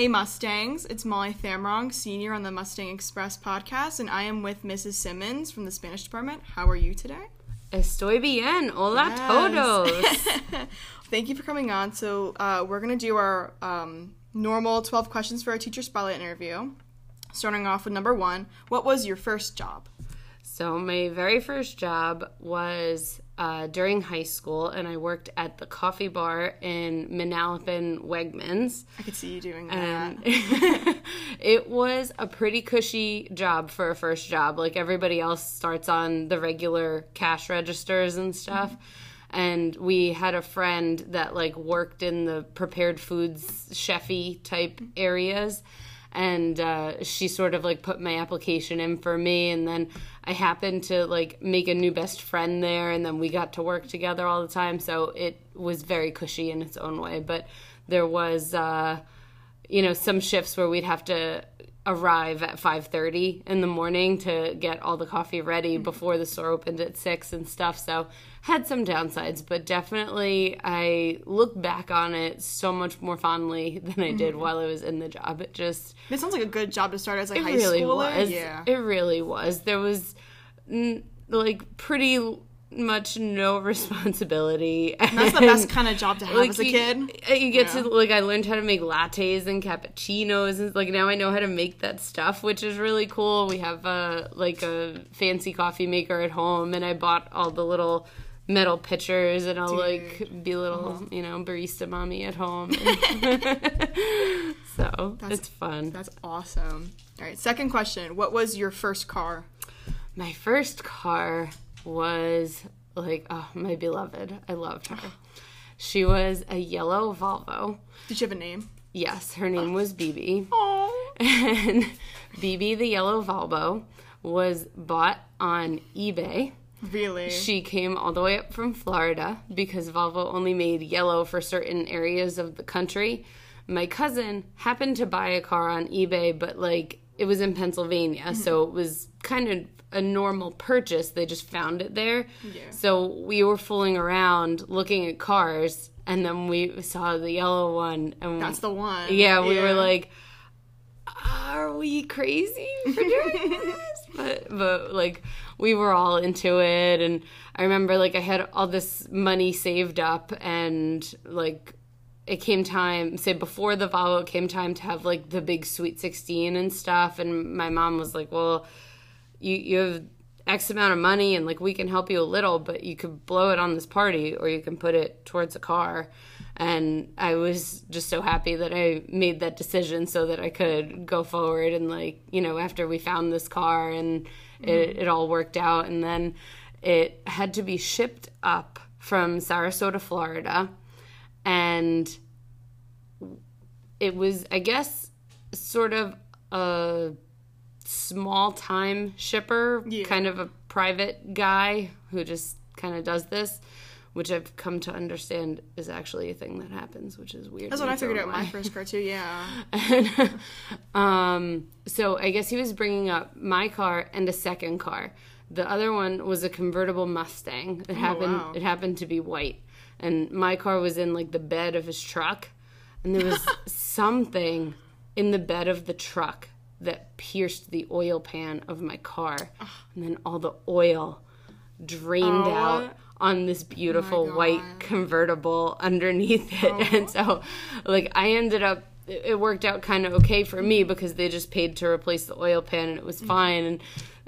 Hey Mustangs, it's Molly Thamrong, senior on the Mustang Express podcast, and I am with Mrs. Simmons from the Spanish department. How are you today? Estoy bien. Hola Yes. todos. Thank you for coming on. So, uh, we're going to do our um, normal 12 questions for our teacher spotlight interview. Starting off with number one What was your first job? so, my very first job was uh, during high school, and I worked at the coffee bar in Manalapan Wegmans. I could see you doing that. It was a pretty cushy job for a first job. Like everybody else starts on the regular cash registers and stuff. And we had a friend that like worked in the prepared foods chefy type areas. And uh, she sort of like put my application in for me, and then I happened to like make a new best friend there, and then we got to work together all the time. So it was very cushy in its own way. But there was uh, you know some shifts where we'd have to arrive at 5.30 in the morning to get all the coffee ready mm-hmm. before the store opened at 6 and stuff. So had some downsides but definitely i look back on it so much more fondly than i did mm-hmm. while i was in the job. It just it sounds like a good job to start as like it high really schooler. was. Yeah. it really was. There was n- like pretty much no responsibility And That's the best kind of job to have as a you, kid. You get Yeah. to like I learned how to make lattes and cappuccinos and like now I know how to make that stuff, which is really cool. We have a like a fancy coffee maker at home and I bought all the little metal pitchers and I'll like be little, Uh-huh. you know, barista mommy at home. so it's fun. That's awesome. All right, second question. What was your first car? My first car was like oh my beloved. I loved her. She was a yellow Volvo. Did she have a name? Yes, her name was BB. Oh. And BB the yellow Volvo was bought on eBay. Really? She came all the way up from Florida because Volvo only made yellow for certain areas of the country. My cousin happened to buy a car on eBay, but like it was in Pennsylvania, so mm-hmm. it was kind of a normal purchase. They just found it there. Yeah. So we were fooling around looking at cars, and then we saw the yellow one, and That's the one. yeah, we were like, are we crazy for doing this? But but like we were all into it, and I remember like I had all this money saved up, and like it came time say before the Volvo it came time to have like the big sweet 16 and stuff and my mom was like well you you have x amount of money and like we can help you a little but you could blow it on this party or you can put it towards a car. And i was just so happy that i made that decision so that i could go forward and like you know after we found this car and it, mm-hmm. it all worked out. And then it had to be shipped up from sarasota florida. And it was i guess sort of a small time shipper, Yeah. kind of a private guy who just kind of does this, which I've come to understand is actually a thing that happens, which is weird. That's what I figured out my first car too. Yeah. And, um, so I guess he was bringing up my car and a second car. The other one was a convertible Mustang. It happened. wow. It happened to be white, and my car was in like the bed of his truck, and there was something in the bed of the truck that pierced the oil pan of my car, and then all the oil drained Oh. out on this beautiful God. white convertible underneath it. And so, like, I ended up, it worked out kind of okay for me because they just paid to replace the oil pan and it was fine. And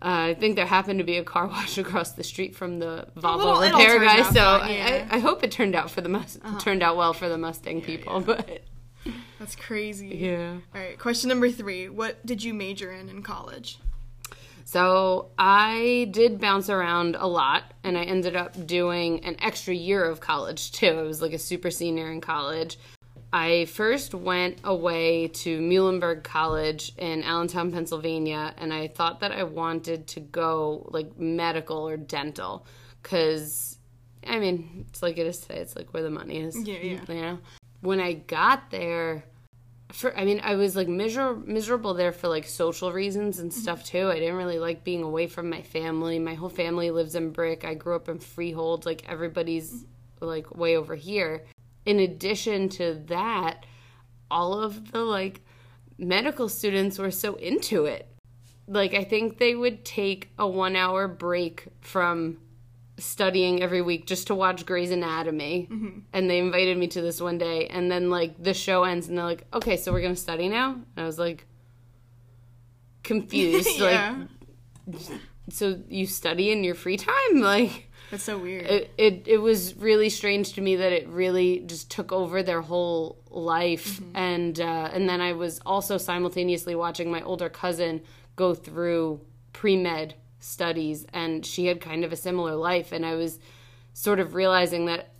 uh, I think there happened to be a car wash across the street from the Volvo repair guy. So yeah. Uh-huh. I, I hope it turned out for the Mus- turned out well for the Mustang people. But That's crazy. yeah. All right. Question number three. What did you major in in college? So I did bounce around a lot, and I ended up doing an extra year of college too. I was like a super senior in college. I first went away to Muhlenberg College in Allentown, Pennsylvania, and I thought that I wanted to go like medical or dental because, I mean, it's like it is today. It's like where the money is. Yeah, yeah. You know, when I got there, for I mean, I was like miser- miserable there for like social reasons and mm-hmm. stuff too. I didn't really like being away from my family. My whole family lives in Brick. I grew up in Freehold. Like everybody's mm-hmm. like way over here. In addition to that, all of the like medical students were so into it. Like I think they would take a 1 hour break from studying every week just to watch Grey's Anatomy. Mm-hmm. And they invited me to this one day and then like the show ends and they're like, "Okay, so we're going to study now?" And I was like confused yeah. like so you study in your free time like that's so weird. It, it it was really strange to me that it really just took over their whole life, mm-hmm. and uh, and then I was also simultaneously watching my older cousin go through pre med studies, and she had kind of a similar life, and I was sort of realizing that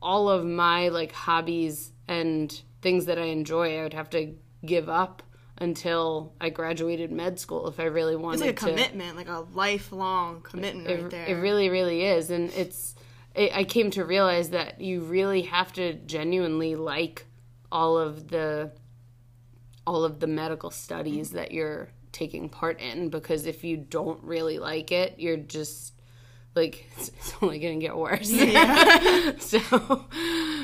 all of my like hobbies and things that I enjoy, I would have to give up until I graduated med school if I really wanted to. It's like a to. commitment, like a lifelong commitment it, right there. It really, really is. And it's, it, I came to realize that you really have to genuinely like all of the, all of the medical studies that you're taking part in because if you don't really like it, you're just like it's, it's only gonna get worse. Yeah. so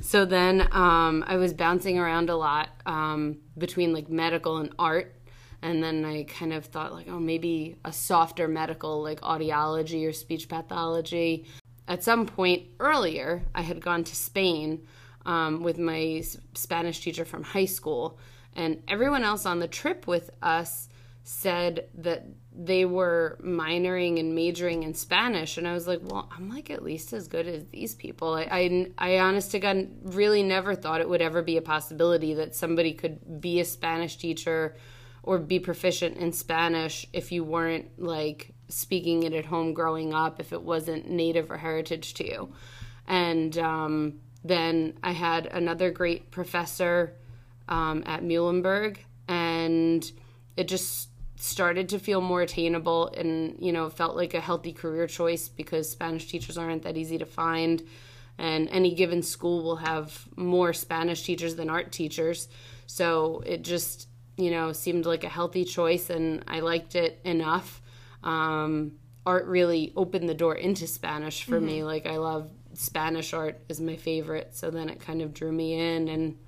so then um, I was bouncing around a lot um, between like medical and art. And then I kind of thought like, oh, maybe a softer medical like audiology or speech pathology. At some point earlier, I had gone to Spain um, with my Spanish teacher from high school, and everyone else on the trip with us said that they were minoring and majoring in Spanish, and I was like, well, I'm like at least as good as these people. I, I, I honest to God, really never thought it would ever be a possibility that somebody could be a Spanish teacher or be proficient in Spanish if you weren't like speaking it at home growing up, if it wasn't native or heritage to you. And um, then I had another great professor um, at Muhlenberg, and it just started to feel more attainable and you know felt like a healthy career choice because spanish teachers aren't that easy to find. And any given school will have more spanish teachers than art teachers. So it just you know seemed like a healthy choice and i liked it enough. Um, art really opened the door into spanish for mm-hmm. me like i love spanish art is my favorite. So then it kind of drew me in and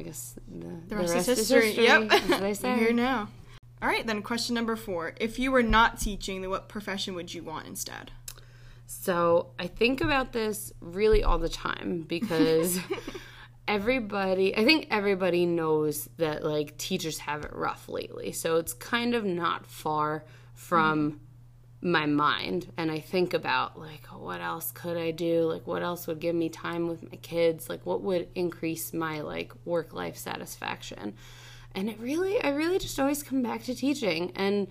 i guess the, the rest, the rest is history, history. Yep. I say. here now all right, then question number four. If you were not teaching, then what profession would you want instead? So I think about this really all the time because everybody, I think everybody knows that like teachers have it rough lately. So it's kind of not far from mm-hmm. my mind. And I think about like, what else could I do? Like, what else would give me time with my kids? Like, what would increase my like work life satisfaction? And it really i really just always come back to teaching. And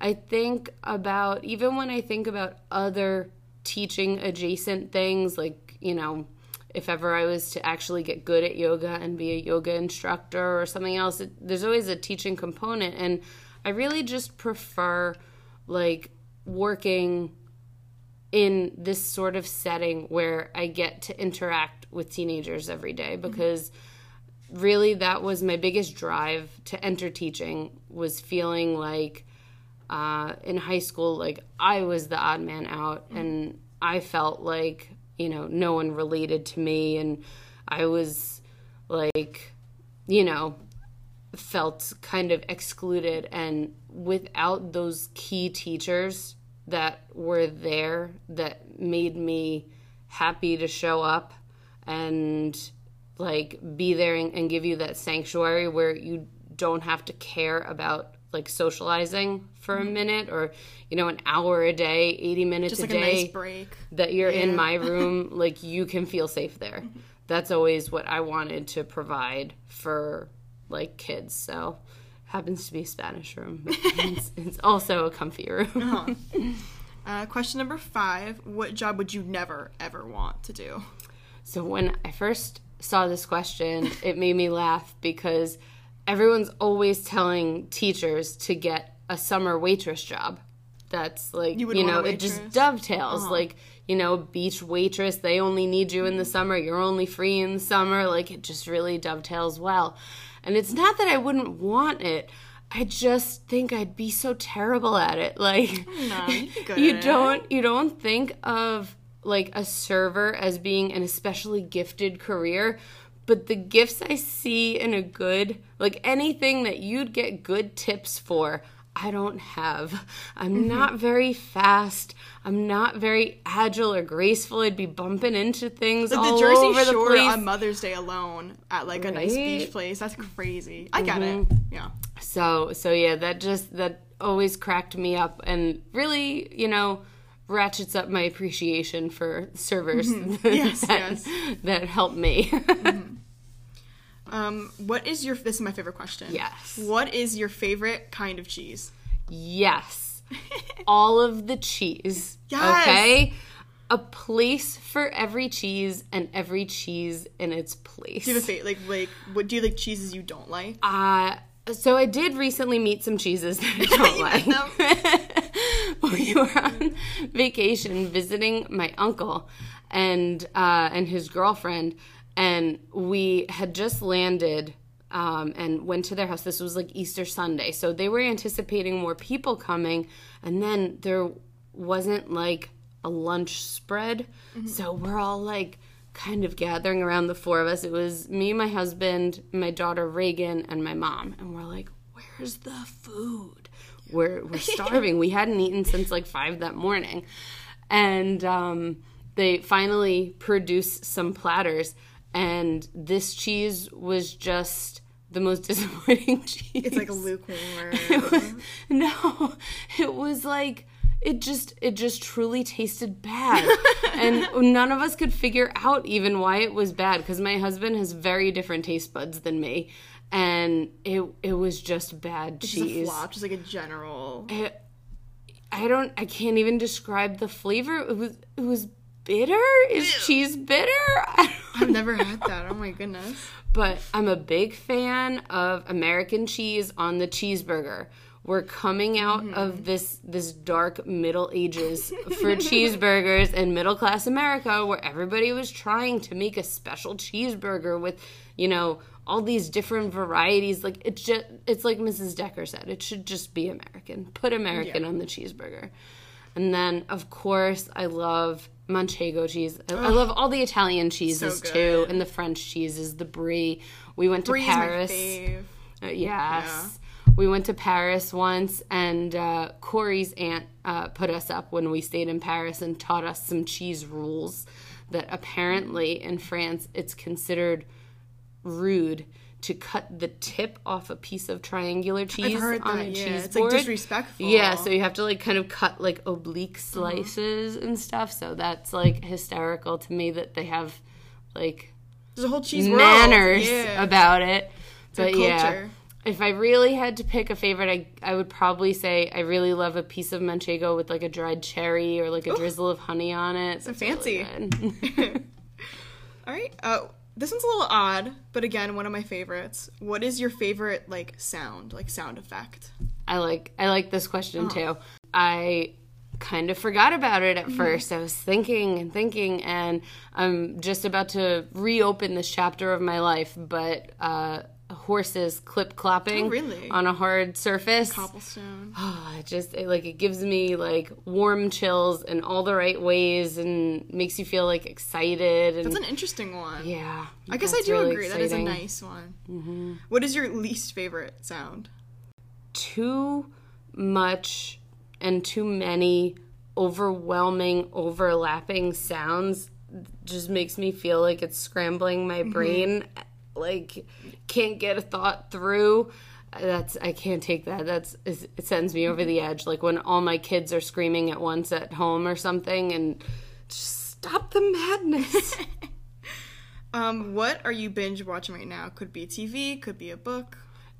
i think about even when i think about other teaching adjacent things like you know if ever i was to actually get good at yoga and be a yoga instructor or something else it, there's always a teaching component. And i really just prefer like working in this sort of setting where i get to interact with teenagers every day because mm-hmm really that was my biggest drive to enter teaching was feeling like uh, in high school like i was the odd man out and i felt like you know no one related to me and i was like you know felt kind of excluded and without those key teachers that were there that made me happy to show up and like be there and, and give you that sanctuary where you don't have to care about like socializing for a mm-hmm. minute or you know an hour a day 80 minutes Just a like day a nice break. that you're yeah. in my room like you can feel safe there mm-hmm. that's always what i wanted to provide for like kids so happens to be a spanish room it's, it's, also a comfy room uh-huh. uh, question number five what job would you never ever want to do so when i first saw this question, it made me laugh because everyone's always telling teachers to get a summer waitress job. That's like you, you know, it just dovetails. Uh-huh. Like, you know, beach waitress, they only need you in the summer, you're only free in the summer. Like it just really dovetails well. And it's not that I wouldn't want it. I just think I'd be so terrible at it. Like no, you don't you don't think of like a server as being an especially gifted career but the gifts I see in a good, like anything that you'd get good tips for, I don't have. I'm Mm-hmm. not very fast. I'm not very agile or graceful. I'd be bumping into things Like all the Jersey over the place. on Mother's Day alone at like a nice beach place. That's crazy. I get it. Mm-hmm. Yeah. So so yeah, that just that always cracked me up and really, you know, ratchets up my appreciation for servers Mm-hmm. Yes, that, yes. that help me. Um, what is your this is my favorite question. Yes. What is your favorite kind of cheese? yes. All of the cheese. Yes. Okay? A place for every cheese and every cheese in its place. Do you have a fa- like like what do you like cheeses you don't like? Uh, so I did recently meet some cheeses that I don't like. we were on vacation visiting my uncle and uh, and his girlfriend, and we had just landed um, and went to their house. This was like Easter Sunday, so they were anticipating more people coming, and then there wasn't like a lunch spread, so we're all like kind of gathering around the four of us. It was me, my husband, my daughter Reagan, and my mom. And we're like, where's the food? We're, we're starving. we hadn't eaten since like five that morning. And um, they finally produced some platters. And this cheese was just the most disappointing cheese. It's like lukewarm. It was, no, it was like it just it just truly tasted bad and none of us could figure out even why it was bad because my husband has very different taste buds than me and it it was just bad Just a cheese flop, just like a general. it, i don't i can't even describe the flavor it was it was bitter is cheese bitter I I've never had that. Oh my goodness. but I'm a big fan of American cheese on the cheeseburger. We're coming out mm-hmm. of this this dark Middle Ages for cheeseburgers in middle class America, where everybody was trying to make a special cheeseburger with, you know, all these different varieties. Like it's just it's like Mrs. Decker said, it should just be American. Put American on the cheeseburger. And then, of course, I love Manchego cheese. I, I love all the Italian cheeses good. too, and the French cheeses, the brie. We went to Brie's my Paris. Uh, yes. We went to Paris once, and uh, Corey's aunt uh, put us up when we stayed in Paris and taught us some cheese rules. That apparently in France it's considered rude to cut the tip off a piece of triangular cheese on that, a yeah. cheese It's, like, board. disrespectful. Yeah, so you have to like kind of cut like oblique slices and stuff. So that's like hysterical to me that they have like There's a whole cheese manners Yeah. about it. a But yeah, if I really had to pick a favorite, I I would probably say I really love a piece of manchego with like a dried cherry or like a drizzle of honey on it. So fancy. All right. Uh, this one's a little odd, but again, one of my favorites. What is your favorite like sound, like sound effect? I like I like this question too. I kind of forgot about it at first. I was thinking and thinking, and I'm just about to reopen this chapter of my life. But uh, horses clip clopping Oh, really? on a hard surface. Cobblestone. Oh, it just it, like it gives me like warm chills in all the right ways and makes you feel like excited and That's an interesting one. yeah. I guess I do really agree. That is a nice one. Mm-hmm. What is your least favorite sound? too much and too many overwhelming overlapping sounds just makes me feel like it's scrambling my brain like can't get a thought through that's i can't take that that's it sends me over the edge like when all my kids are screaming at once at home or something and just stop the madness Um, what are you binge watching right now? Could be TV, could be a book.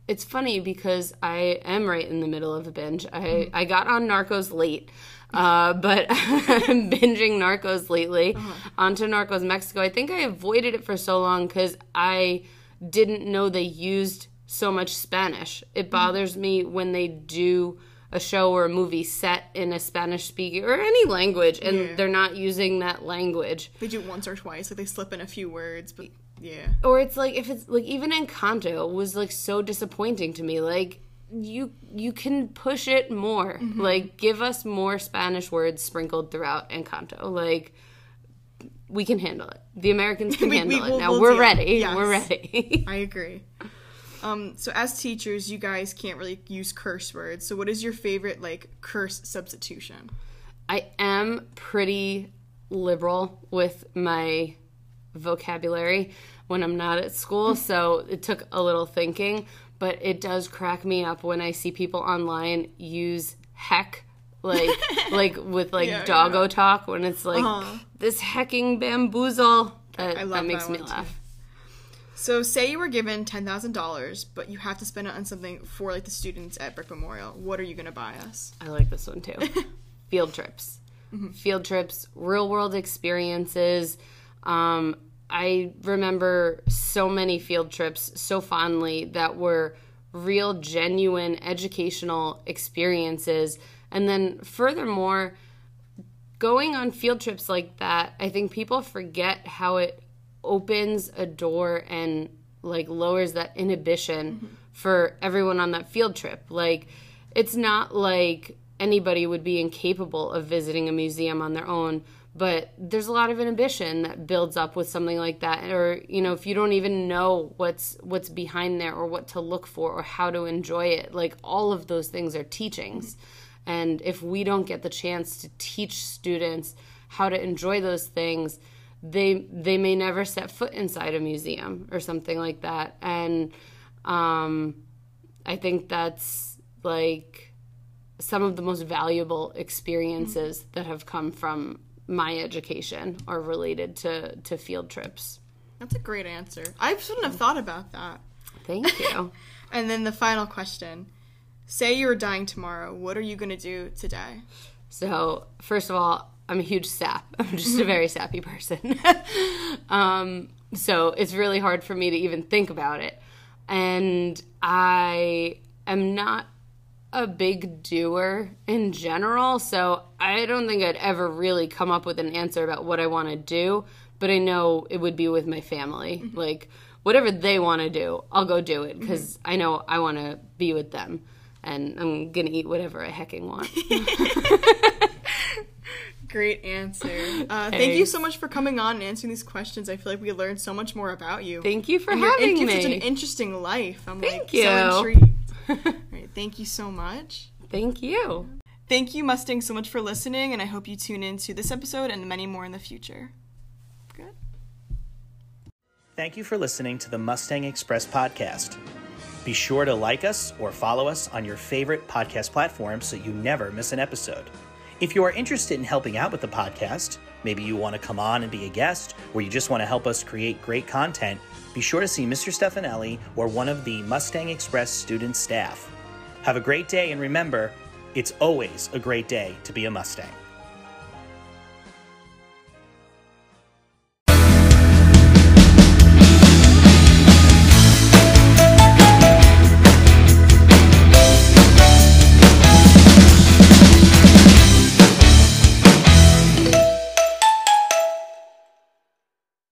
it's funny because I am right in the middle of a binge. I, I got on Narcos late, uh, but I'm binging Narcos lately. Onto Narcos Mexico. I think I avoided it for so long because I didn't know they used so much Spanish. It bothers me when they do a show or a movie set in a Spanish speaking or any language and Yeah. they're not using that language. They do once or twice, like they slip in a few words, but yeah. or it's like if it's like even Encanto was like so disappointing to me like you you can push it more like give us more spanish words sprinkled throughout encanto like we can handle it. The Americans can We- handle we- it. we'll- now we'll we're ready. Yes. We're ready. I agree. Um, so as teachers, you guys can't really use curse words. So what is your favorite like curse substitution? I am pretty liberal with my vocabulary when I'm not at school, so it took a little thinking, but it does crack me up when I see people online use heck like like with like Yeah, doggo yeah. talk when it's like Uh-huh. this hecking bamboozle that, I love that makes that me one, too. laugh. So say you were given ten thousand dollars, but you have to spend it on something for like the students at Brick Memorial. What are you gonna buy us? I like this one too. Field trips. Field trips, real world experiences. Um, I remember so many field trips so fondly that were real, genuine educational experiences. And then, furthermore, going on field trips like that, I think people forget how it opens a door and like lowers that inhibition mm-hmm. for everyone on that field trip. Like it's not like anybody would be incapable of visiting a museum on their own, but there's a lot of inhibition that builds up with something like that. Or you know if you don't even know what's what's behind there or what to look for or how to enjoy it like all of those things are teachings. And if we don't get the chance to teach students how to enjoy those things, they they may never set foot inside a museum or something like that. And um, I think that's like some of the most valuable experiences that have come from my education are related to to field trips. That's a great answer. I shouldn't have thought about that. Thank you. And then the final question: Say you were dying tomorrow. What are you gonna do today? So, first of all, I'm a huge sap. I'm just a very sappy person. um, so, it's really hard for me to even think about it. And I am not a big doer in general. So, I don't think I'd ever really come up with an answer about what I want to do. But I know it would be with my family. Like, whatever they want to do, I'll go do it because I know I want to be with them. And I'm going to eat whatever I hecking want. Great answer. Uh, thank you so much for coming on and answering these questions. I feel like we learned so much more about you. Thank you for And having me. such an interesting life. I'm like Thank you. so intrigued. All right, thank you so much. Thank you. Thank you, Mustang, so much for listening, and I hope you tune in to this episode and many more in the future. Good. Thank you for listening to the Mustang Express podcast. Be sure to like us or follow us on your favorite podcast platform so you never miss an episode. If you are interested in helping out with the podcast, maybe you want to come on and be a guest, or you just want to help us create great content, be sure to see Mr. Stefanelli or one of the Mustang Express student staff. Have a great day, and remember, it's always a great day to be a Mustang.